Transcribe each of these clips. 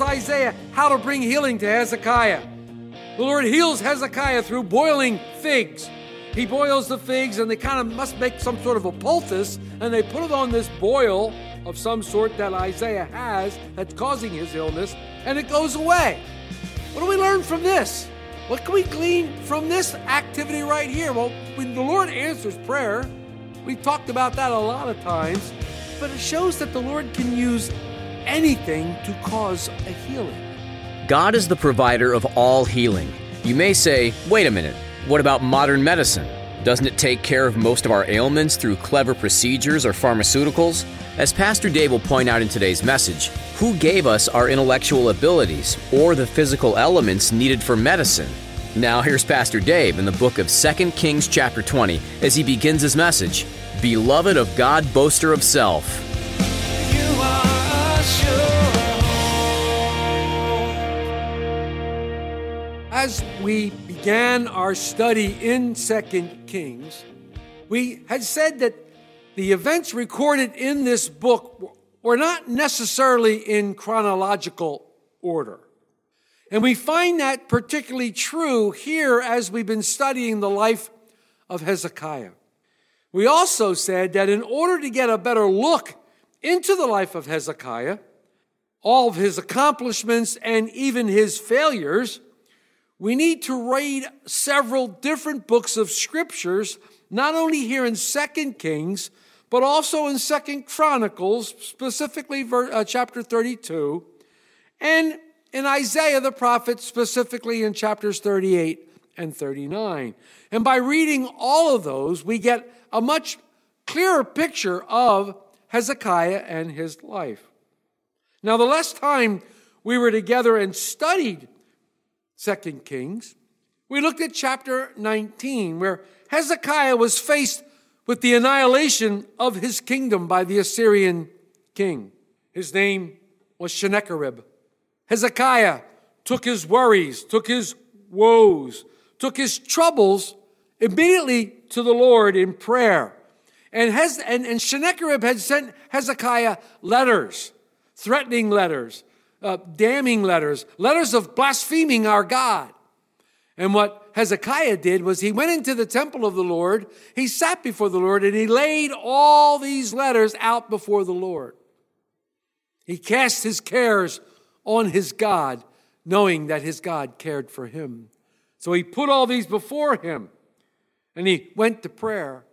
Isaiah how to bring healing to Hezekiah. The Lord heals Hezekiah through boiling figs. He boils the figs and they kind of must make some sort of a poultice and they put it on this boil of some sort that Isaiah has that's causing his illness and it goes away. What do we learn from this? What can we glean from this activity right here? Well, when the Lord answers prayer, we've talked about that a lot of times, but it shows that the Lord can use anything to cause a healing. God is the provider of all healing. You may say, wait a minute, what about modern medicine? Doesn't it take care of most of our ailments through clever procedures or pharmaceuticals? As Pastor Dave will point out in today's message, who gave us our intellectual abilities or the physical elements needed for medicine? Now here's Pastor Dave in the book of 2 Kings chapter 20 as he begins his message, Beloved of God, boaster of self. As we began our study in Second Kings, we had said that the events recorded in this book were not necessarily in chronological order. And we find that particularly true here as we've been studying the life of Hezekiah. We also said that in order to get a better look into the life of Hezekiah, all of his accomplishments and even his failures, we need to read several different books of scriptures, not only here in Second Kings, but also in Second Chronicles, specifically uh, chapter 32, and in Isaiah the prophet, specifically in chapters 38 and 39. And by reading all of those, we get a much clearer picture of Hezekiah and his life. Now, the last time we were together and studied Second Kings, we looked at chapter 19, where Hezekiah was faced with the annihilation of his kingdom by the Assyrian king. His name was Sennacherib. Hezekiah took his worries, took his woes, took his troubles immediately to the Lord in prayer. And, Hez- and, and Sennacherib had sent Hezekiah letters, threatening letters, uh, damning letters, letters of blaspheming our God. And what Hezekiah did was he went into the temple of the Lord, he sat before the Lord, and he laid all these letters out before the Lord. He cast his cares on his God, knowing that his God cared for him. So he put all these before him and he went to prayer.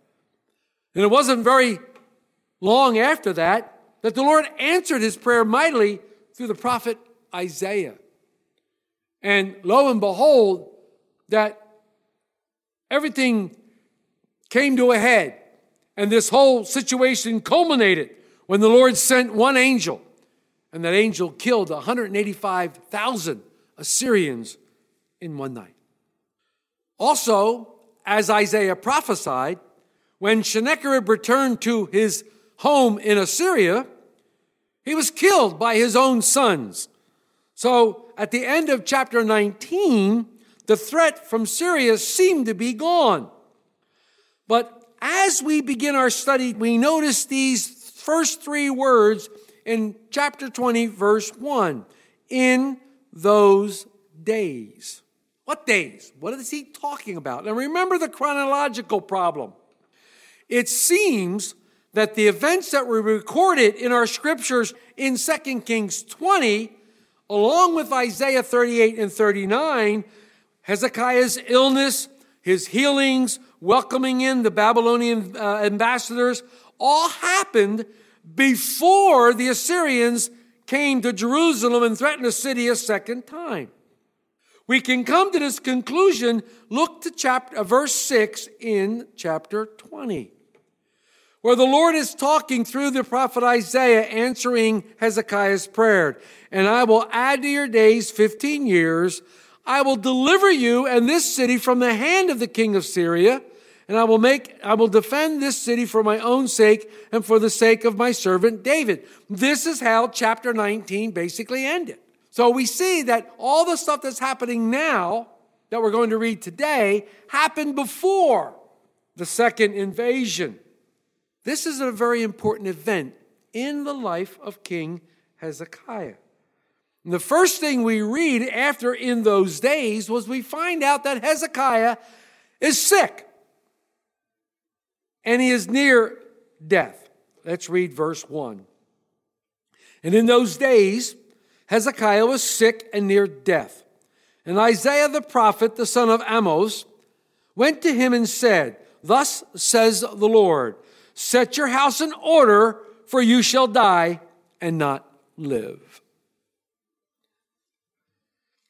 And it wasn't very long after that that the Lord answered his prayer mightily through the prophet Isaiah. And lo and behold, that everything came to a head. And this whole situation culminated when the Lord sent one angel, and that angel killed 185,000 Assyrians in one night. Also, as Isaiah prophesied, when Sennacherib returned to his home in Assyria, he was killed by his own sons. So at the end of chapter 19, the threat from Syria seemed to be gone. But as we begin our study, we notice these first three words in chapter 20, verse 1 in those days. What days? What is he talking about? Now remember the chronological problem. It seems that the events that were recorded in our scriptures in 2 Kings 20, along with Isaiah 38 and 39, Hezekiah's illness, his healings, welcoming in the Babylonian uh, ambassadors, all happened before the Assyrians came to Jerusalem and threatened the city a second time. We can come to this conclusion. Look to chapter, uh, verse 6 in chapter 20. Where the Lord is talking through the prophet Isaiah, answering Hezekiah's prayer. And I will add to your days 15 years. I will deliver you and this city from the hand of the king of Syria. And I will make, I will defend this city for my own sake and for the sake of my servant David. This is how chapter 19 basically ended. So we see that all the stuff that's happening now that we're going to read today happened before the second invasion. This is a very important event in the life of King Hezekiah. And the first thing we read after in those days was we find out that Hezekiah is sick and he is near death. Let's read verse 1. And in those days, Hezekiah was sick and near death. And Isaiah the prophet, the son of Amos, went to him and said, Thus says the Lord, set your house in order, for you shall die and not live.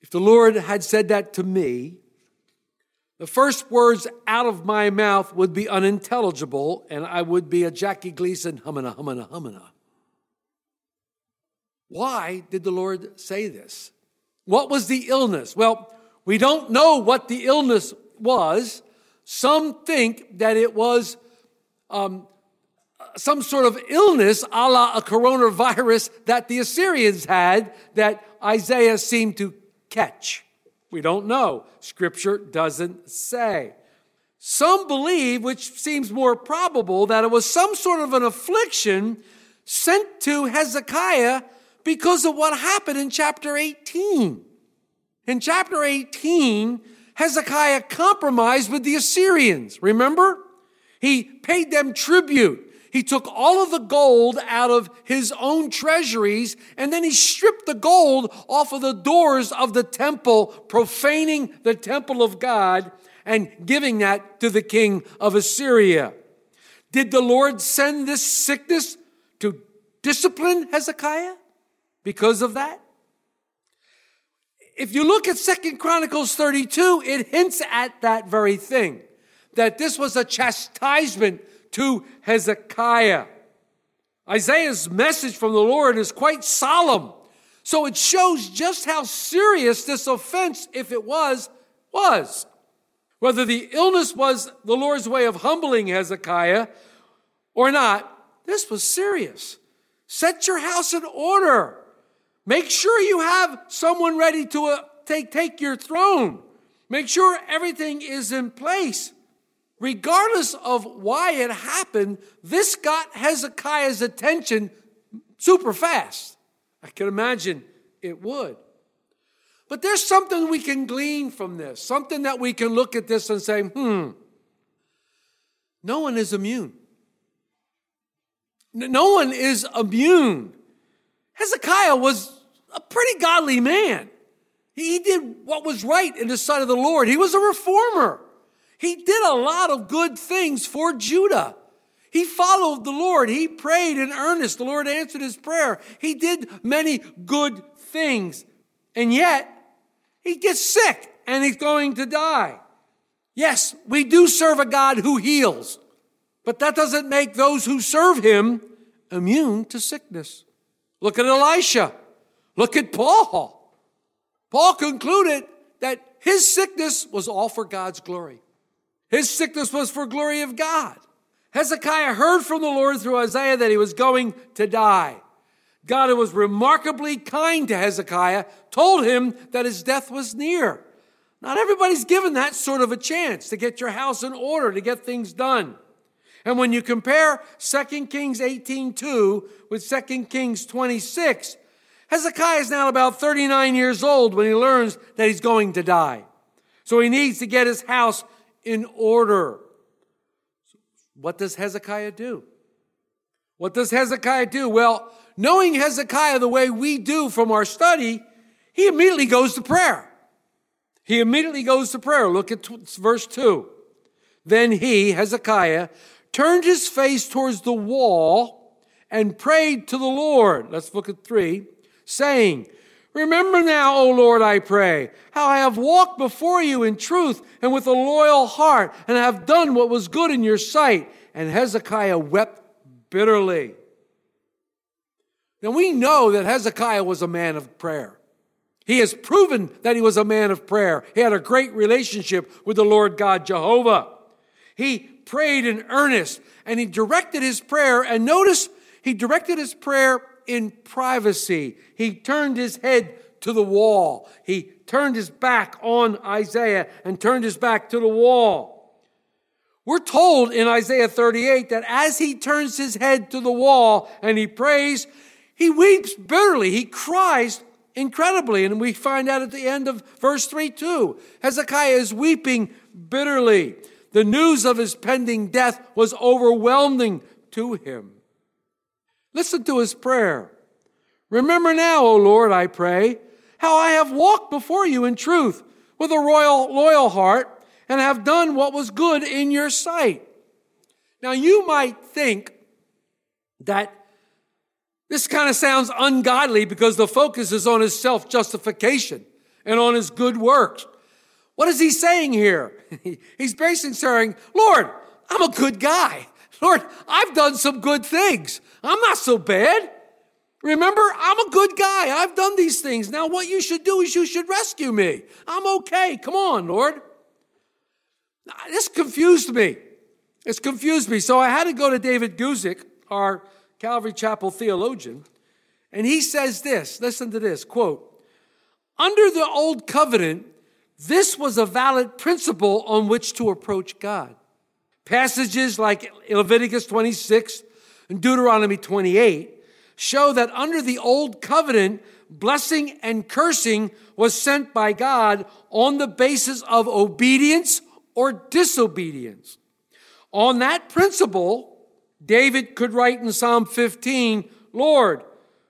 If the Lord had said that to me, the first words out of my mouth would be unintelligible, and I would be a Jackie Gleason humana, humana, humana. Why did the Lord say this? What was the illness? Well, we don't know what the illness was. Some think that it was um, some sort of illness a la a coronavirus that the Assyrians had that Isaiah seemed to catch. We don't know. Scripture doesn't say. Some believe, which seems more probable, that it was some sort of an affliction sent to Hezekiah because of what happened in chapter 18. In chapter 18, Hezekiah compromised with the Assyrians. Remember? He paid them tribute. He took all of the gold out of his own treasuries and then he stripped the gold off of the doors of the temple, profaning the temple of God and giving that to the king of Assyria. Did the Lord send this sickness to discipline Hezekiah because of that? If you look at Second Chronicles 32, it hints at that very thing that this was a chastisement to Hezekiah. Isaiah's message from the Lord is quite solemn. So it shows just how serious this offense, if it was, was. Whether the illness was the Lord's way of humbling Hezekiah or not, this was serious. Set your house in order. Make sure you have someone ready to uh, take, take your throne. Make sure everything is in place. Regardless of why it happened, this got Hezekiah's attention super fast. I can imagine it would. But there's something we can glean from this, something that we can look at this and say, hmm, no one is immune. No one is immune. Hezekiah was a pretty godly man. He did what was right in the sight of the Lord. He was a reformer. He did a lot of good things for Judah. He followed the Lord. He prayed in earnest. The Lord answered his prayer. He did many good things. And yet, he gets sick and he's going to die. Yes, we do serve a God who heals, but that doesn't make those who serve him immune to sickness. Look at Elisha. Look at Paul. Paul concluded that his sickness was all for God's glory. His sickness was for glory of God. Hezekiah heard from the Lord through Isaiah that he was going to die. God, who was remarkably kind to Hezekiah, told him that his death was near. Not everybody's given that sort of a chance to get your house in order, to get things done. And when you compare 2 Kings 18:2 with 2 Kings 26, Hezekiah is now about 39 years old when he learns that he's going to die. So he needs to get his house in order. What does Hezekiah do? What does Hezekiah do? Well, knowing Hezekiah the way we do from our study, he immediately goes to prayer. He immediately goes to prayer. Look at verse 2. Then he, Hezekiah, turned his face towards the wall and prayed to the Lord. Let's look at 3, saying, Remember now, O Lord, I pray, how I have walked before you in truth and with a loyal heart, and have done what was good in your sight. And Hezekiah wept bitterly. Now we know that Hezekiah was a man of prayer. He has proven that he was a man of prayer. He had a great relationship with the Lord God Jehovah. He prayed in earnest and he directed his prayer. And notice he directed his prayer in privacy. He turned his head to the wall. He turned his back on Isaiah and turned his back to the wall. We're told in Isaiah 38 that as he turns his head to the wall and he prays, he weeps bitterly. He cries incredibly. And we find out at the end of verse 3 too. Hezekiah is weeping bitterly. The news of his pending death was overwhelming to him. Listen to his prayer. Remember now, O Lord, I pray, how I have walked before you in truth with a royal, loyal heart and have done what was good in your sight. Now, you might think that this kind of sounds ungodly because the focus is on his self justification and on his good works. What is he saying here? He's basically saying, Lord, I'm a good guy. Lord, I've done some good things. I'm not so bad. Remember, I'm a good guy. I've done these things. Now, what you should do is you should rescue me. I'm okay. Come on, Lord. This confused me. It's confused me. So I had to go to David Guzik, our Calvary Chapel theologian, and he says this listen to this quote, under the old covenant, this was a valid principle on which to approach God. Passages like Leviticus 26 and Deuteronomy 28 show that under the old covenant, blessing and cursing was sent by God on the basis of obedience or disobedience. On that principle, David could write in Psalm 15, Lord,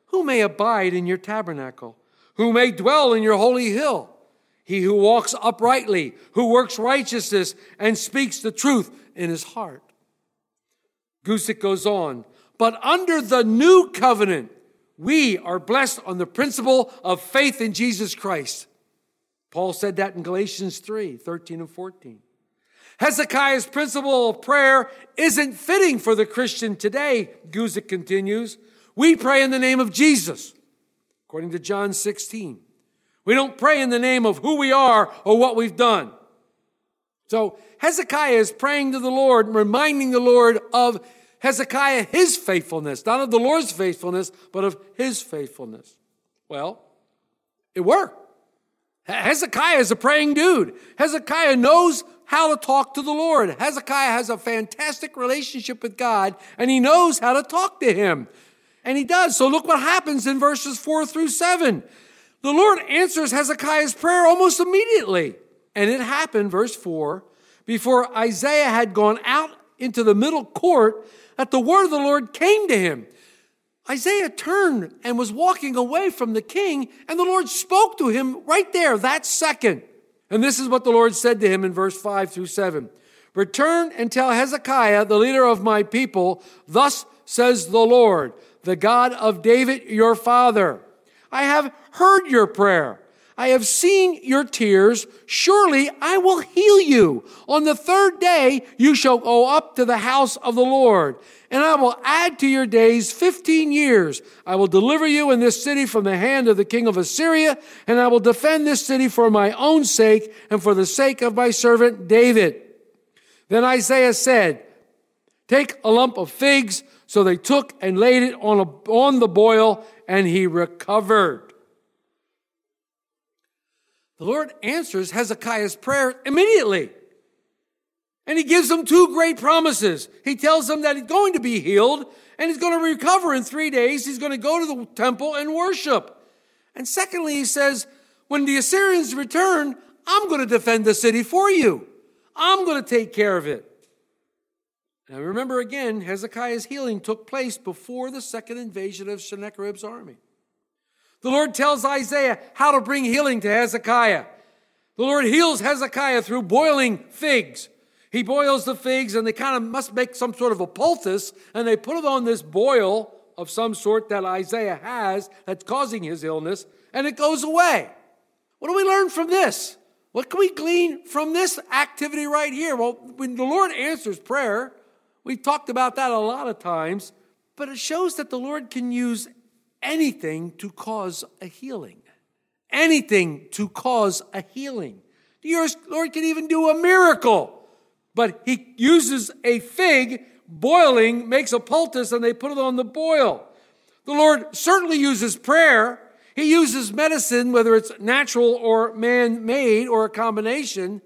who may abide in your tabernacle? Who may dwell in your holy hill? He who walks uprightly, who works righteousness, and speaks the truth in his heart. Guzik goes on, but under the new covenant, we are blessed on the principle of faith in Jesus Christ. Paul said that in Galatians 3 13 and 14. Hezekiah's principle of prayer isn't fitting for the Christian today, Guzik continues. We pray in the name of Jesus, according to John 16. We don't pray in the name of who we are or what we've done. So Hezekiah is praying to the Lord, reminding the Lord of Hezekiah his faithfulness, not of the Lord's faithfulness, but of his faithfulness. Well, it worked. Hezekiah is a praying dude. Hezekiah knows how to talk to the Lord. Hezekiah has a fantastic relationship with God and he knows how to talk to him. And he does. So look what happens in verses four through seven. The Lord answers Hezekiah's prayer almost immediately. And it happened, verse four, before Isaiah had gone out into the middle court, that the word of the Lord came to him. Isaiah turned and was walking away from the king, and the Lord spoke to him right there, that second. And this is what the Lord said to him in verse 5 through 7 Return and tell Hezekiah, the leader of my people, thus says the Lord, the God of David your father. I have heard your prayer. I have seen your tears. Surely I will heal you. On the third day, you shall go up to the house of the Lord, and I will add to your days 15 years. I will deliver you in this city from the hand of the king of Assyria, and I will defend this city for my own sake and for the sake of my servant David. Then Isaiah said, Take a lump of figs. So they took and laid it on, a, on the boil, and he recovered. The Lord answers Hezekiah's prayer immediately. And he gives them two great promises. He tells them that he's going to be healed and he's going to recover in three days. He's going to go to the temple and worship. And secondly, he says, when the Assyrians return, I'm going to defend the city for you. I'm going to take care of it. Now remember again, Hezekiah's healing took place before the second invasion of Sennacherib's army. The Lord tells Isaiah how to bring healing to Hezekiah. The Lord heals Hezekiah through boiling figs. He boils the figs and they kind of must make some sort of a poultice and they put it on this boil of some sort that Isaiah has that's causing his illness. and it goes away. What do we learn from this? What can we glean from this activity right here? Well, when the Lord answers prayer, we've talked about that a lot of times, but it shows that the Lord can use anything to cause a healing. Anything to cause a healing. The Lord can even do a miracle, but He uses a fig boiling, makes a poultice, and they put it on the boil. The Lord certainly uses prayer. He uses medicine, whether it's natural or man made or a combination.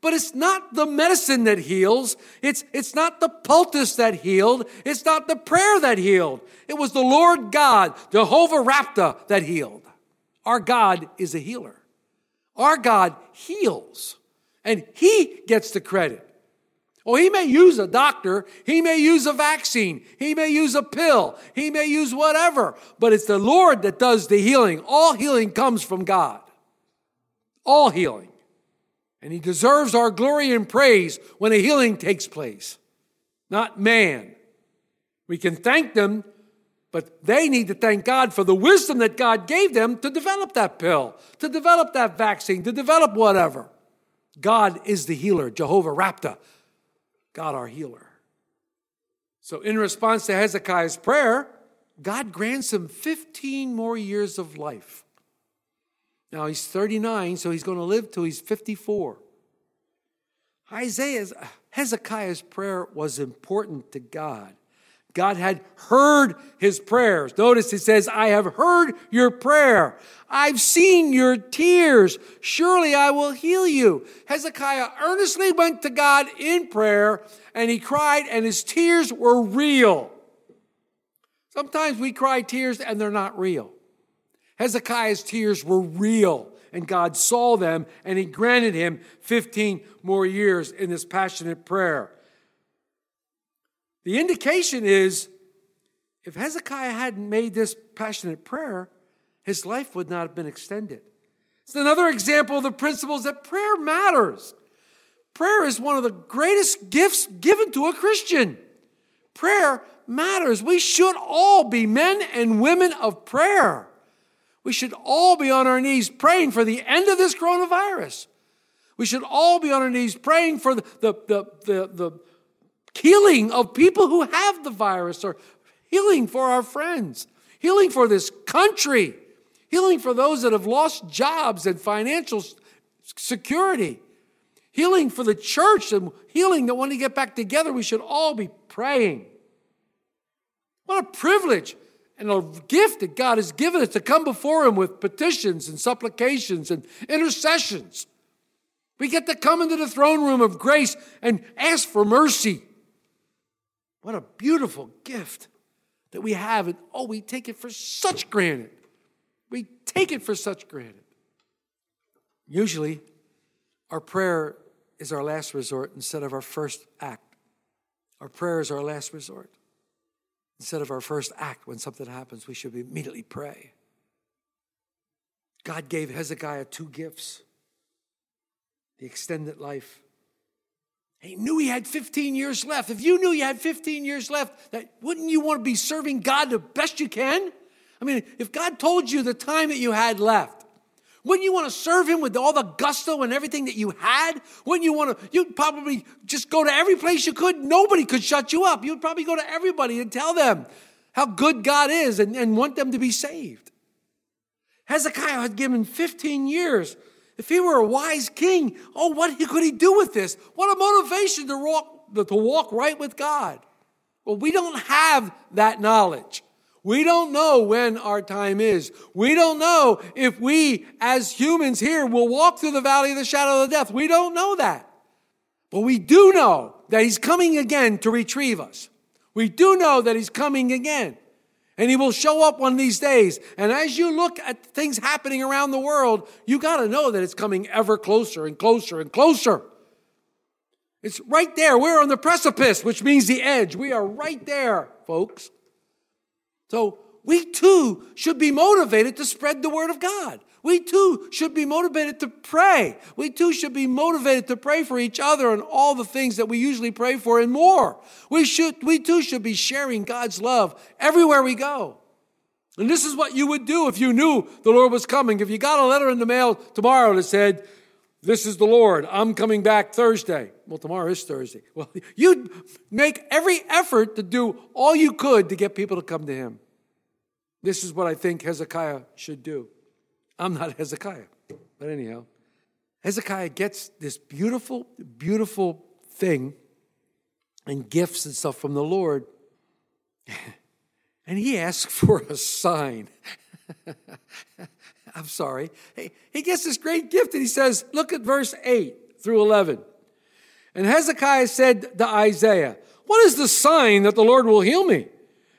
But it's not the medicine that heals. It's, it's not the poultice that healed. It's not the prayer that healed. It was the Lord God, Jehovah Rapha, that healed. Our God is a healer. Our God heals, and He gets the credit. Well, he may use a doctor, he may use a vaccine, he may use a pill, he may use whatever, but it's the Lord that does the healing. All healing comes from God. All healing. And he deserves our glory and praise when a healing takes place, not man. We can thank them, but they need to thank God for the wisdom that God gave them to develop that pill, to develop that vaccine, to develop whatever. God is the healer, Jehovah Rapha. God our healer. So, in response to Hezekiah's prayer, God grants him 15 more years of life. Now he's 39, so he's going to live till he's 54. Isaiah's Hezekiah's prayer was important to God. God had heard his prayers. Notice he says, I have heard your prayer. I've seen your tears. Surely I will heal you. Hezekiah earnestly went to God in prayer and he cried, and his tears were real. Sometimes we cry tears and they're not real. Hezekiah's tears were real, and God saw them and he granted him 15 more years in this passionate prayer. The indication is if Hezekiah hadn't made this passionate prayer, his life would not have been extended. It's another example of the principles that prayer matters. Prayer is one of the greatest gifts given to a Christian. Prayer matters. We should all be men and women of prayer. We should all be on our knees praying for the end of this coronavirus. We should all be on our knees praying for the, the, the, the, the healing of people who have the virus, or healing for our friends, healing for this country, healing for those that have lost jobs and financial security, healing for the church, and healing that want to get back together. We should all be praying. What a privilege and a gift that God has given us to come before Him with petitions and supplications and intercessions. We get to come into the throne room of grace and ask for mercy. What a beautiful gift that we have. And oh, we take it for such granted. We take it for such granted. Usually, our prayer is our last resort instead of our first act. Our prayer is our last resort. Instead of our first act, when something happens, we should immediately pray. God gave Hezekiah two gifts the extended life he knew he had 15 years left. If you knew you had 15 years left, that, wouldn't you want to be serving God the best you can? I mean, if God told you the time that you had left, wouldn't you want to serve Him with all the gusto and everything that you had? Wouldn't you want to? You'd probably just go to every place you could. Nobody could shut you up. You'd probably go to everybody and tell them how good God is and, and want them to be saved. Hezekiah had given 15 years if he were a wise king, oh, what could he do with this? What a motivation to walk, to walk right with God. Well, we don't have that knowledge. We don't know when our time is. We don't know if we, as humans here, will walk through the valley of the shadow of death. We don't know that. But we do know that He's coming again to retrieve us. We do know that He's coming again and he will show up one of these days. And as you look at things happening around the world, you got to know that it's coming ever closer and closer and closer. It's right there. We're on the precipice, which means the edge. We are right there, folks. So we too should be motivated to spread the word of God. We too should be motivated to pray. We too should be motivated to pray for each other and all the things that we usually pray for and more. We should we too should be sharing God's love everywhere we go. And this is what you would do if you knew the Lord was coming. If you got a letter in the mail tomorrow that said, This is the Lord, I'm coming back Thursday. Well, tomorrow is Thursday. Well, you'd make every effort to do all you could to get people to come to Him. This is what I think Hezekiah should do. I'm not Hezekiah, but anyhow, Hezekiah gets this beautiful, beautiful thing and gifts and stuff from the Lord. And he asks for a sign. I'm sorry. He, he gets this great gift and he says, Look at verse 8 through 11. And Hezekiah said to Isaiah, What is the sign that the Lord will heal me?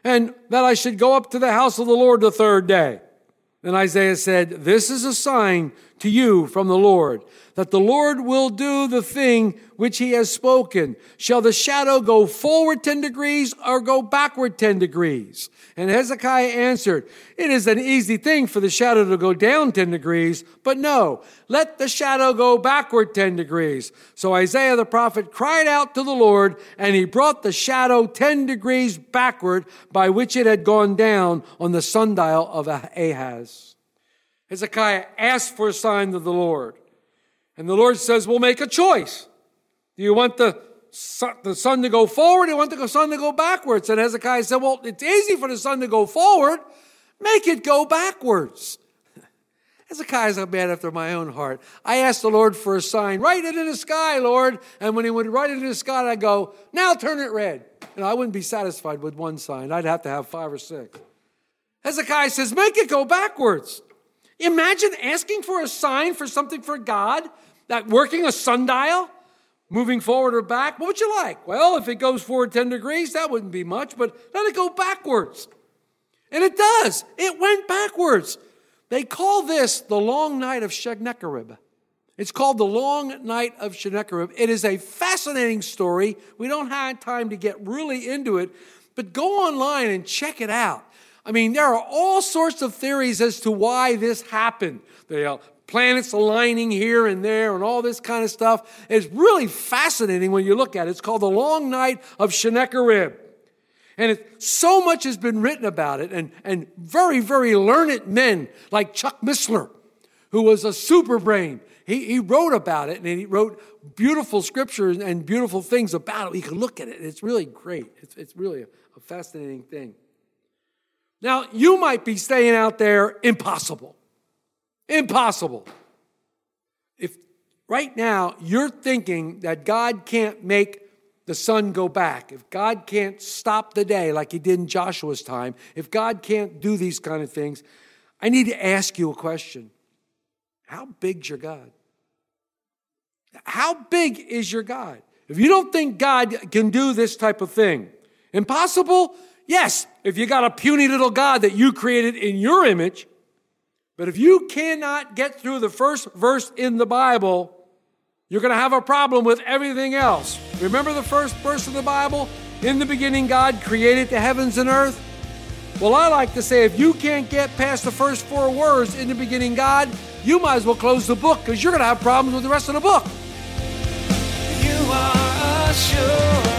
And that I should go up to the house of the Lord the third day? Then Isaiah said, This is a sign to you from the Lord, that the Lord will do the thing which he has spoken. Shall the shadow go forward 10 degrees or go backward 10 degrees? And Hezekiah answered, It is an easy thing for the shadow to go down 10 degrees, but no, let the shadow go backward 10 degrees. So Isaiah the prophet cried out to the Lord, and he brought the shadow 10 degrees backward by which it had gone down on the sundial of Ahaz. Hezekiah asked for a sign of the Lord. And the Lord says, We'll make a choice. Do you want the sun, the sun to go forward? Do you want the sun to go backwards? And Hezekiah said, Well, it's easy for the sun to go forward. Make it go backwards. Hezekiah's a man after my own heart. I asked the Lord for a sign. Write it in the sky, Lord. And when he would write it in the sky, I'd go, Now turn it red. And I wouldn't be satisfied with one sign. I'd have to have five or six. Hezekiah says, Make it go backwards. Imagine asking for a sign for something for God, that working a sundial, moving forward or back. What would you like? Well, if it goes forward 10 degrees, that wouldn't be much, but let it go backwards. And it does. It went backwards. They call this the long night of Sennacherib. It's called the long night of Sennacherib. It is a fascinating story. We don't have time to get really into it, but go online and check it out. I mean, there are all sorts of theories as to why this happened. The uh, planets aligning here and there and all this kind of stuff. It's really fascinating when you look at it. It's called the Long Night of Sennacherib. And it, so much has been written about it, and, and very, very learned men like Chuck Missler, who was a super brain. He, he wrote about it, and he wrote beautiful scriptures and beautiful things about it. You can look at it. It's really great. It's, it's really a, a fascinating thing. Now, you might be saying out there, impossible. Impossible. If right now you're thinking that God can't make the sun go back, if God can't stop the day like he did in Joshua's time, if God can't do these kind of things, I need to ask you a question. How big's your God? How big is your God? If you don't think God can do this type of thing, impossible? Yes, if you got a puny little God that you created in your image, but if you cannot get through the first verse in the Bible, you're going to have a problem with everything else. Remember the first verse of the Bible? In the beginning, God created the heavens and earth. Well, I like to say if you can't get past the first four words, in the beginning, God, you might as well close the book because you're going to have problems with the rest of the book. You are a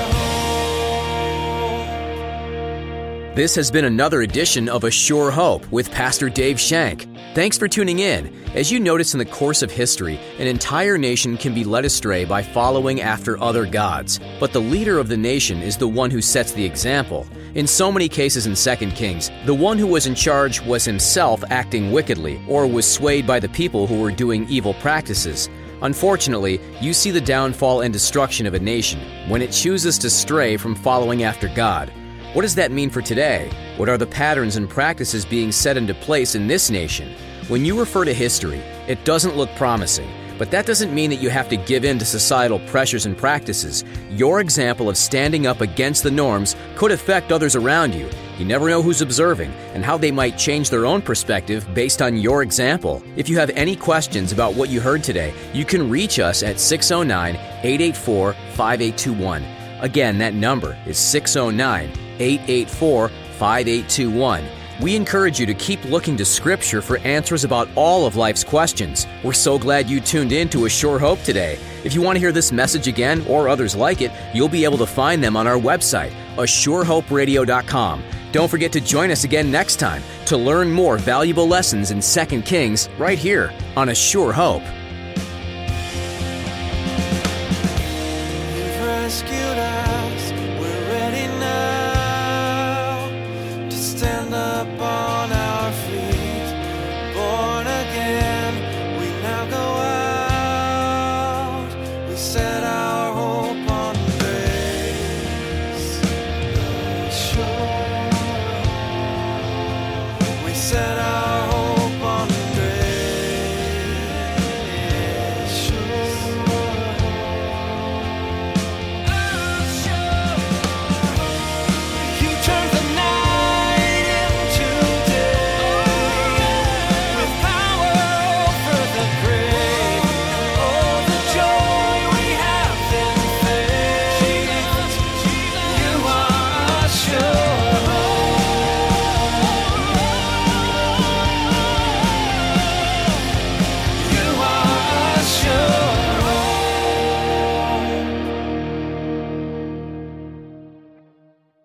This has been another edition of A Sure Hope with Pastor Dave Shank. Thanks for tuning in. As you notice in the course of history, an entire nation can be led astray by following after other gods. But the leader of the nation is the one who sets the example. In so many cases in 2 Kings, the one who was in charge was himself acting wickedly or was swayed by the people who were doing evil practices. Unfortunately, you see the downfall and destruction of a nation when it chooses to stray from following after God. What does that mean for today? What are the patterns and practices being set into place in this nation? When you refer to history, it doesn't look promising, but that doesn't mean that you have to give in to societal pressures and practices. Your example of standing up against the norms could affect others around you. You never know who's observing and how they might change their own perspective based on your example. If you have any questions about what you heard today, you can reach us at 609 884 5821. Again, that number is 609 884 5821. We encourage you to keep looking to Scripture for answers about all of life's questions. We're so glad you tuned in to A Sure Hope today. If you want to hear this message again or others like it, you'll be able to find them on our website, ASureHopeRadio.com. Don't forget to join us again next time to learn more valuable lessons in 2 Kings right here on A Sure Hope.